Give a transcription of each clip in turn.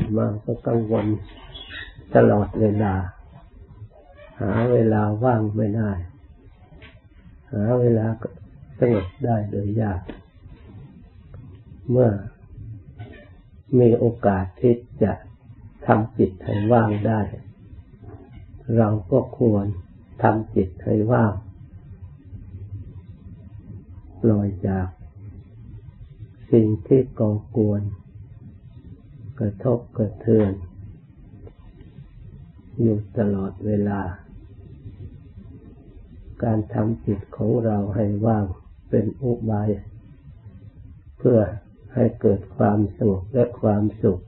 ขึ้นมาก็กังวลตลอดเวลา หาเวลาว่างไม่ได้ หาเวลาสงบได้โดยยาก เมื่อมีโอกาสที่จะทำจิตให้ว่างได้ เราก็ควรทำจิตให้ว่างปล่อยจาก สิ่งที่ก่อกวน กระทบกระเทือน อยู่ตลอดเวลา การทำจิตของเราให้ว่างเป็นอุบาย เพื่อให้เกิดความสงบและความสุข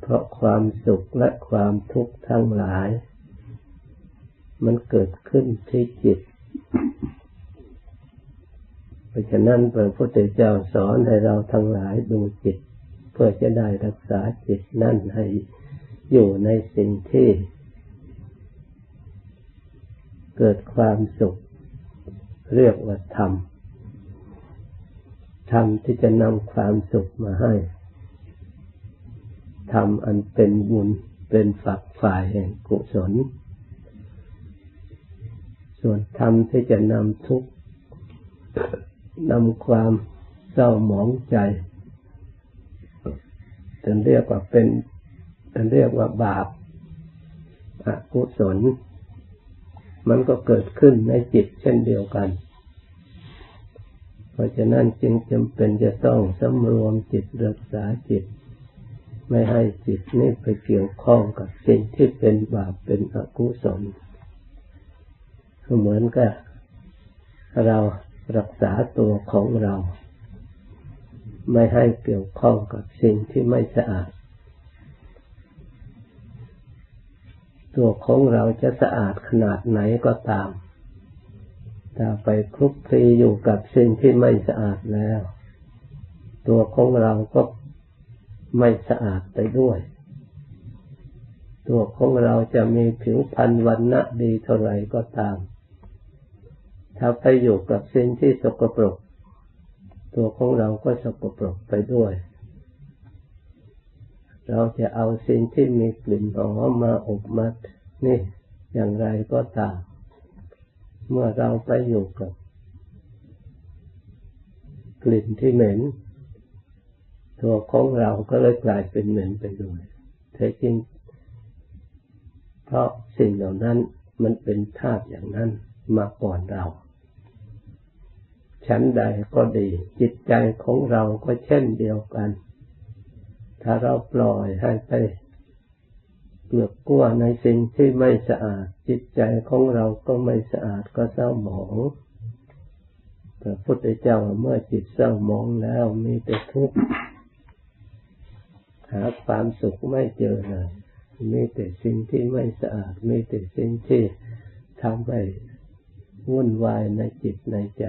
เพราะความสุขและความทุกข์ทั้งหลาย มันเกิดขึ้นที่จิต เพราะฉะนั้นพระพุทธเจ้าสอนให้เราทั้งหลายดูจิต พื่อจะได้รักษาจิตนั่นให้อยู่ในสิ่งที่เกิดความสุข เรียกว่าธรรมธรรมที่จะนำความสุขมาให้ธรรมอันเป็นบุญเป็นฝักฝ่ายแห่งกุศล ส่วนธรรมที่จะนำทุกข์นำความเศร้าหมองใจ จะเรียกว่าเป็นจะเรียกว่าบาปอกุศล มันก็เกิดขึ้นในจิตเช่นเดียวกัน เพราะฉะนั้นจึงจำเป็นจะต้องสำรวมจิตรักษาจิต ไม่ให้จิตนี้ไปเกี่ยวข้องกับสิ่งที่เป็นบาปเป็นอกุศลเหมือนกับเรารักษาตัวของเรา ไม่ให้เกี่ยวข้องกับสิ่งที่ไม่สะอาด ตัวของเราจะสะอาดขนาดไหนก็ตาม ถ้าไปคลุกคลีอยู่กับสิ่งที่ไม่สะอาดแล้ว ตัวของเราก็ไม่สะอาดไปด้วย ตัวของเราจะมีผิวพรรณวันณะดีเท่าไรก็ตาม ถ้าไปอยู่กับสิ่งที่สกปรก ตัวของเราก็สกปรกไปด้วย เราจะเอาสิ่งที่มีกลิ่นหอมมาอบมัดนี่อย่างไรก็ตาม เมื่อเราไปอยู่กับ กลิ่นที่เหม็น ตัวของเราก็เลยกลายเป็นเหม็นไปด้วยแท้จริง เพราะสิ่งเหล่านั้นมันเป็นธาตุอย่างนั้นมาก่อนเรา ชั้นใดก็ดี จิตใจของเราก็เช่นเดียวกัน ถ้าเราปล่อยให้ไปเกลือกกลัวในสิ่งที่ไม่สะอาด จิตใจของเราก็ไม่สะอาดก็เศร้าหมองพระพุทธเจ้าเมื่อจิตเศร้าหมองแล้วมีแต่ทุกข์หาความสุขไม่เจอเลยมีแต่สิ่งที่ไม่สะอาดมีแต่สิ่งที่ทำให้วุ่นวายในจิตในใจ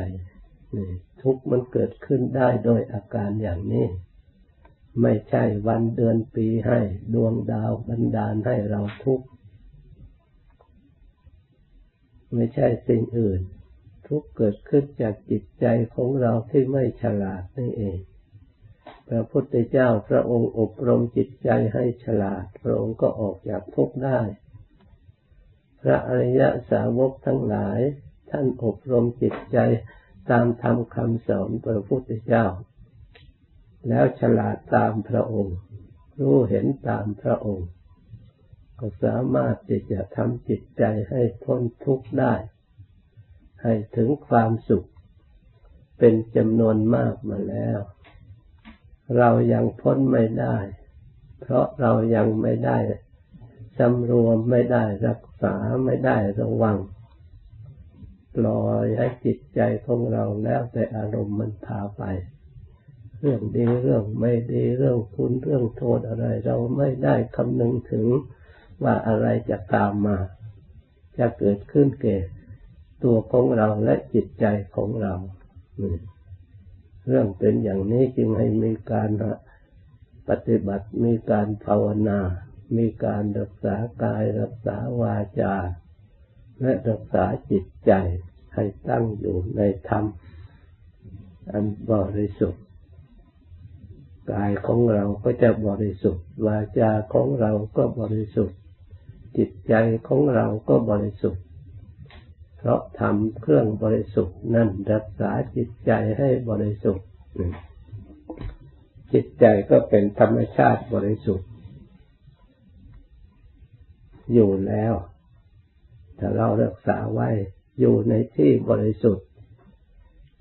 ทุกข์มันเกิดขึ้นได้โดยอาการอย่างนี้ ไม่ใช่วันเดือนปีให้ดวงดาวบันดาลให้เราทุกข์ไม่ใช่สิ่งอื่น ทุกเกิดขึ้นจากจิตใจของเราที่ไม่ฉลาดนี่เอง พระพุทธเจ้าพระองค์อบรมจิตใจให้ฉลาด พระองค์ก็ออกจากทุกข์ได้ พระอริยสาวกทั้งหลาย ท่านอบรมจิตใจ ตามธรรมคำสอนพระพุทธเจ้า แล้วฉลาดตามพระองค์ รู้เห็นตามพระองค์ ก็สามารถที่จะทำจิตใจให้พ้นทุกข์ได้ ให้ถึงความสุข เป็นจำนวนมากมาแล้ว เรายังพ้นไม่ได้ เพราะเรายังไม่ได้สำรวมไม่ได้รักษาไม่ได้ระวัง ปล่อยให้จิตใจของเราแล้วแต่อารมณ์มันพาไป เรื่องดีเรื่องไม่ดีเรื่องคุณเรื่องโทษอะไร เราไม่ได้คำนึงถึงว่าอะไรจะตามมา จะเกิดขึ้นเก่ตัวของเราและจิตใจของเราเรื่องเป็นอย่างนี้จึงให้มีการปฏิบัติมีการภาวนา มีการรักษากายรักษาวาจา และรักษาจิตใจให้ตั้งอยู่ในธรรมอันบริสุทธิ์กายของเราก็จะบริสุทธิ์วาจาของเราก็บริสุทธิ์ จิตใจของเราก็บริสุทธิ์ เพราะทำเครื่องบริสุทธิ์นั่นรักษาจิตใจให้บริสุทธิ์จิตใจก็เป็นธรรมชาติบริสุทธิ์ อยู่แล้ว ถ้าเรารักษาไว้อยู่ในที่บริสุทธิ์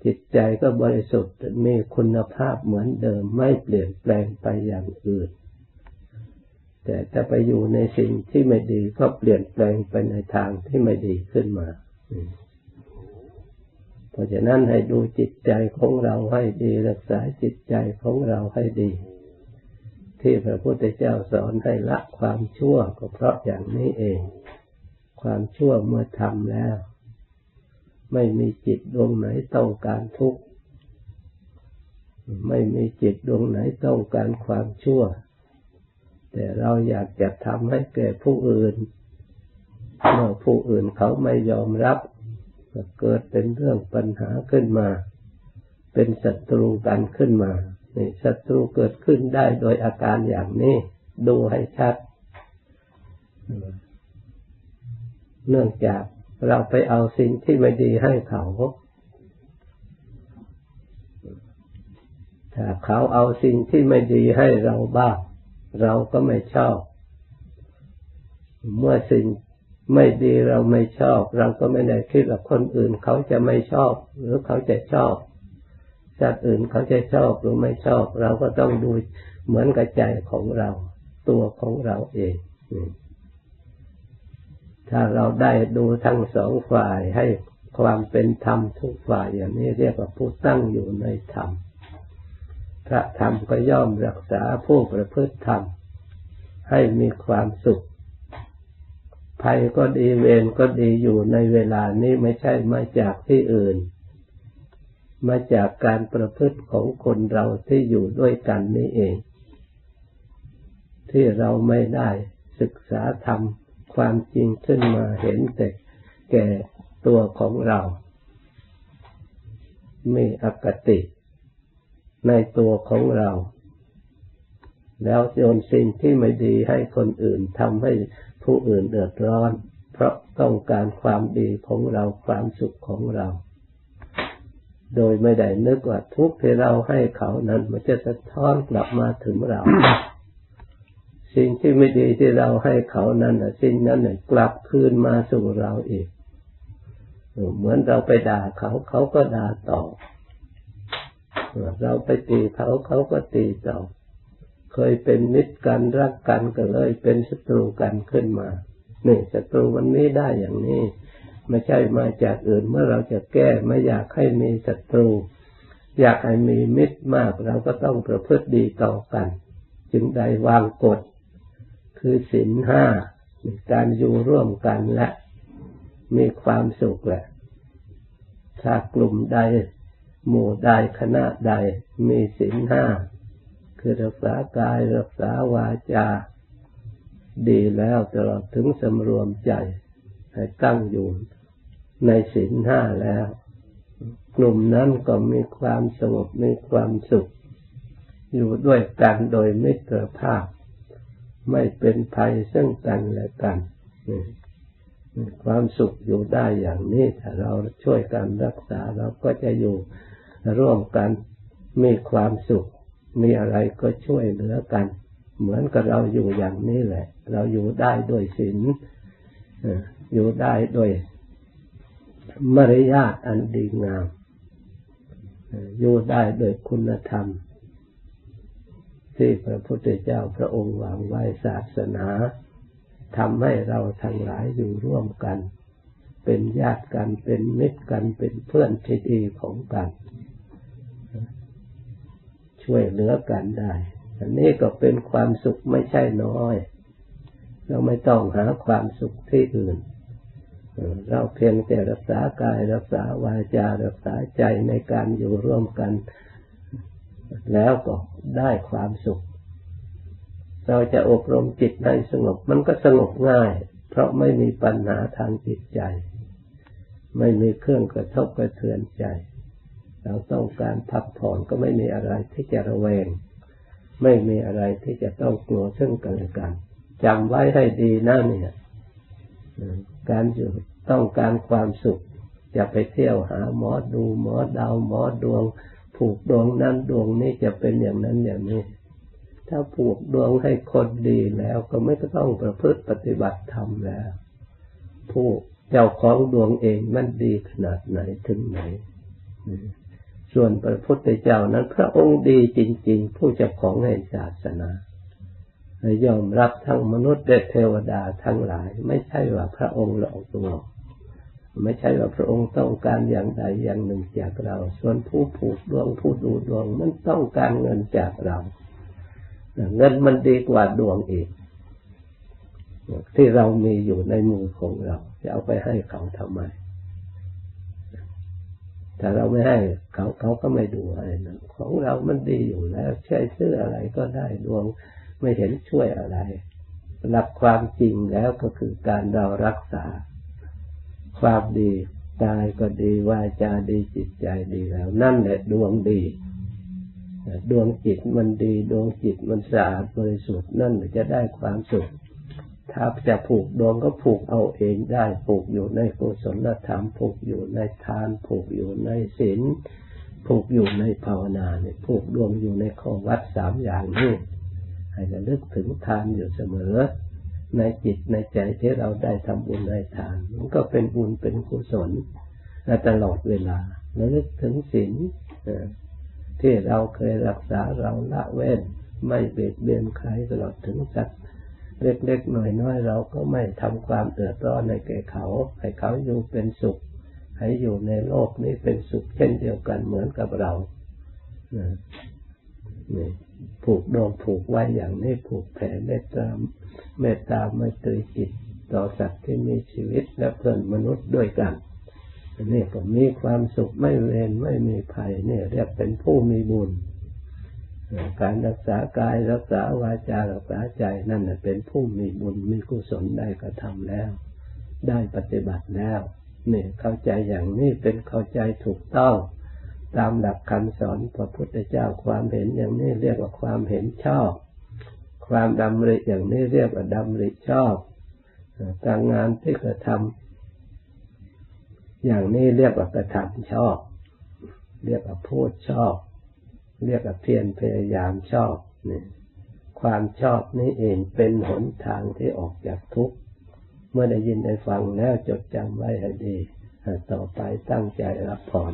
จิตใจก็บริสุทธิ์มีคุณภาพเหมือนเดิมไม่เปลี่ยนแปลงไปอย่างอื่น แต่ถ้าไปอยู่ในสิ่งที่ไม่ดีก็เปลี่ยนแปลงไปในทางที่ไม่ดีขึ้นมา เพราะฉะนั้นให้ดูจิตใจของเราให้ดีรักษาจิตใจของเราให้ดี ที่พระพุทธเจ้าสอนให้ละความชั่วก็เพราะอย่างนี้เอง ความชั่วเมื่อทำแล้ว ไม่มีจิตดวงไหนต้องการทุกข์ ไม่มีจิตดวงไหนต้องการความชั่ว แต่เราอยากจะทำให้แก่ผู้อื่น เมื่อผู้อื่นเขาไม่ยอมรับก็เกิดเป็นเรื่องปัญหาขึ้นมา เป็นศัตรูกันขึ้นมานี่ศัตรูเกิดขึ้นได้โดยอาการอย่างนี้ ดูให้ชัด เนื่องจากเราไปเอาสิ่งที่ไม่ดีให้เขา ถ้าเขาเอาสิ่งที่ไม่ดีให้เราบ้าง เราก็ไม่ชอบ เมื่อสิ่งไม่ดีเราไม่ชอบ เราก็ไม่ได้คิดว่าคนอื่นเขาจะไม่ชอบ หรือเขาจะชอบสัตว์อื่นเขาจะชอบหรือไม่ชอบ เราก็ต้องดูเหมือนกับใจของเรา ตัวของเราเอง ถ้าเราได้ดูทั้งสองฝ่ายให้ความเป็นธรรมทุกฝ่ายอย่างนี้เรียกว่าผู้ตั้งอยู่ในธรรม พระธรรมก็ย่อมรักษาผู้ประพฤติธรรม ให้มีความสุข ภัยก็ดีเวรก็ดีอยู่ในเวลานี้ไม่ใช่มาจากที่อื่น มาจากการประพฤติของคนเราที่อยู่ด้วยกันนี้เอง ที่เราไม่ได้ศึกษาธรรม ความจริงขึ้นมาเห็นแต่แก่ตัวของเรา ไมีอคติในตัวของเรา แล้วโยนสิ่งที่ไม่ดีให้คนอื่นทำให้ผู้อื่นเดือดร้อน เพราะต้องการความดีของเราความสุขของเรา โดยไม่ได้นึกว่าทุกที่เราให้เขานั้น มันจะสะท้อนกลับมาถึงเรา สิ่งที่ไม่ดีที่เราให้เขานั้นสิ่งนั้นเนี่ยกลับคืนมาสู่เราอีกเหมือนเราไปด่าเขาเขาก็ด่าตอบเราไปตีเขาเขาก็ตีตอบเคยเป็นมิตรกันรักกันก็เลยเป็นศัตรูกันขึ้นมานี่ศัตรูมันไม่ได้อย่างนี้ไม่ใช่มาจากอื่นเมื่อเราจะแก้ไม่อยากให้มีศัตรู อยากให้มีมิตรมากเราก็ต้องประพฤติดีต่อกัน จึงได้วางกฎ คือศีลห้าการอยู่ร่วมกันและ มีความสุขแหละถ้ากลุ่มใด หมู่ใดคณะใด มีศีลห้าคือรักษากายรักษาวาจา ดีแล้วตลอดถึงสำรวมใจ ให้ตั้งอยู่ในศีลห้าแล้ว กลุ่มนั้นก็มีความสงบมีความสุข อยู่ด้วยกันโดยมิตรภาพ ไม่เป็นภัยซึ่งกันและกันความสุขอยู่ได้อย่างนี้ถ้าเราช่วยกันรักษาเราก็จะอยู่ร่วมกันมีความสุข มีอะไรก็ช่วยเหลือกัน เหมือนกับเราอยู่อย่างนี้แหละ เราอยู่ได้ด้วยศีลอยู่ได้ด้วยมารยาทอันดีงาม อยู่ได้โดยคุณธรรม ที่พระพุทธเจ้าพระองค์วางไว้ศาสนาทำให้เราทั้งหลายอยู่ร่วมกัน เป็นญาติกันเป็นมิตรกันเป็นเพื่อนที่ดีของกัน ช่วยเหลือกันได้ อันนี้ก็เป็นความสุขไม่ใช่น้อย เราไม่ต้องหาความสุขที่อื่น เราเพียงแต่รักษากายรักษาวาจารักษาใจในการอยู่ร่วมกัน แล้วก็ได้ความสุข เราจะอบรมจิตให้สงบ มันก็สงบง่าย เพราะไม่มีปัญหาทางจิตใจ ไม่มีเครื่องกระทบกระเทือนใจ เราต้องการพักผ่อนก็ไม่มีอะไรที่จะระแวง ไม่มีอะไรที่จะต้องกลัวซึ่งกันและกันจำไว้ให้ดีนะเนี่ยการอยู่ต้องการความสุข จะไปเที่ยวหาหมอดูหมอดาวหมอดวง ผูกดวงนั้นดวงนี้จะเป็นอย่างนั้นอย่างนี้ ถ้าผูกดวงให้คนดีแล้วก็ไม่ต้องประพฤติปฏิบัติธรรมแล้ว ผู้เจ้าของดวงเองมันดีขนาดไหนถึงไหน ส่วนพระพุทธเจ้านั้น พระองค์ดีจริง ๆ ผู้เจ้าของแห่งศาสนายอมรับทั้งมนุษย์และเทวดาทั้งหลาย ไม่ใช่ว่าพระองค์หลอกลวง ไม่ใช่ว่าพระองค์ต้องการอย่างใดอย่างหนึ่งจากเรา ส่วนผู้ผูกดวงผู้ดูดวงมันต้องการเงินจากเรา เงินมันดีกว่าดวงอีกที่เรามีอยู่ในมือของเรา จะเอาไปให้เขาทำไมถ้าเราไม่ให้เขาเขาก็ไม่ดูอะไรนะของเรามันดีอยู่แล้วใช้ซื้ออะไรก็ได้ดวงไม่เห็นช่วยอะไร หลักความจริงแล้วก็คือการเรารักษา ความดีกายก็ดีวาจาดีจิตใจดีแล้ว นั่นแหละดวงดีดวงจิตมันดี ดวงจิตมันสะอาดบริสุทธิ์นั่นจะได้ความสุข ถ้าจะผูกดวงก็ผูกเอาเองได้ผูกอยู่ในกุศลธรรมผูกอยู่ในทาน ผูกอยู่ในศีลผูกอยู่ในภาวนาเนี่ยผูกดวงอยู่ในข้อวัดสามอย่างนี้ให้ระลึกถึงทานอยู่เสมอ ในจิตในใจที่เราได้ทำบุญในทาน มันก็เป็นบุญเป็นกุศลตลอดเวลาระลึกถึงศีลที่เราเคยรักษาเราละเว้น ไม่เบียดเบียนใครตลอดถึงสัตว์เล็กๆหน่อยๆเราก็ไม่ทำความเดือดร้อนในแก่เขา ให้เขาอยู่เป็นสุข ให้อยู่ในโลกนี้เป็นสุขเช่นเดียวกันเหมือนกับเรานี่ ผูกดองผูกไว้อย่างนี้ผูกแผ่เมตตาเมตตาไม่ตรีจิตต่อสัตว์ที่มีชีวิตและเพื่อนมนุษย์ด้วยกันนี่ก็มีความสุขไม่เวรไม่มีภัยนี่เรียกเป็นผู้มีบุญ การรักษากายรักษาวาจารักษาใจนั่นเป็นผู้มีบุญมีกุศลได้กระทำแล้ว ได้ปฏิบัติแล้วนี่เข้าใจอย่างนี้เป็นเข้าใจถูกต้อง ตามหลักคำสอนพระพุทธเจ้าความเห็นอย่างนี้เรียกว่าความเห็นชอบ ความดำริอย่างนี้เรียกว่าดำริชอบการงานที่กระทำอย่างนี้เรียกว่ากระทำชอบ เรียกว่าพูดชอบ เรียกว่าเพียรพยายามชอบนี่ความชอบนี้เองเป็นหนทางที่ออกจากทุกข์เมื่อได้ยินได้ฟังแล้วจดจำไว้ให้ดี ต่อไปตั้งใจรับผ่อน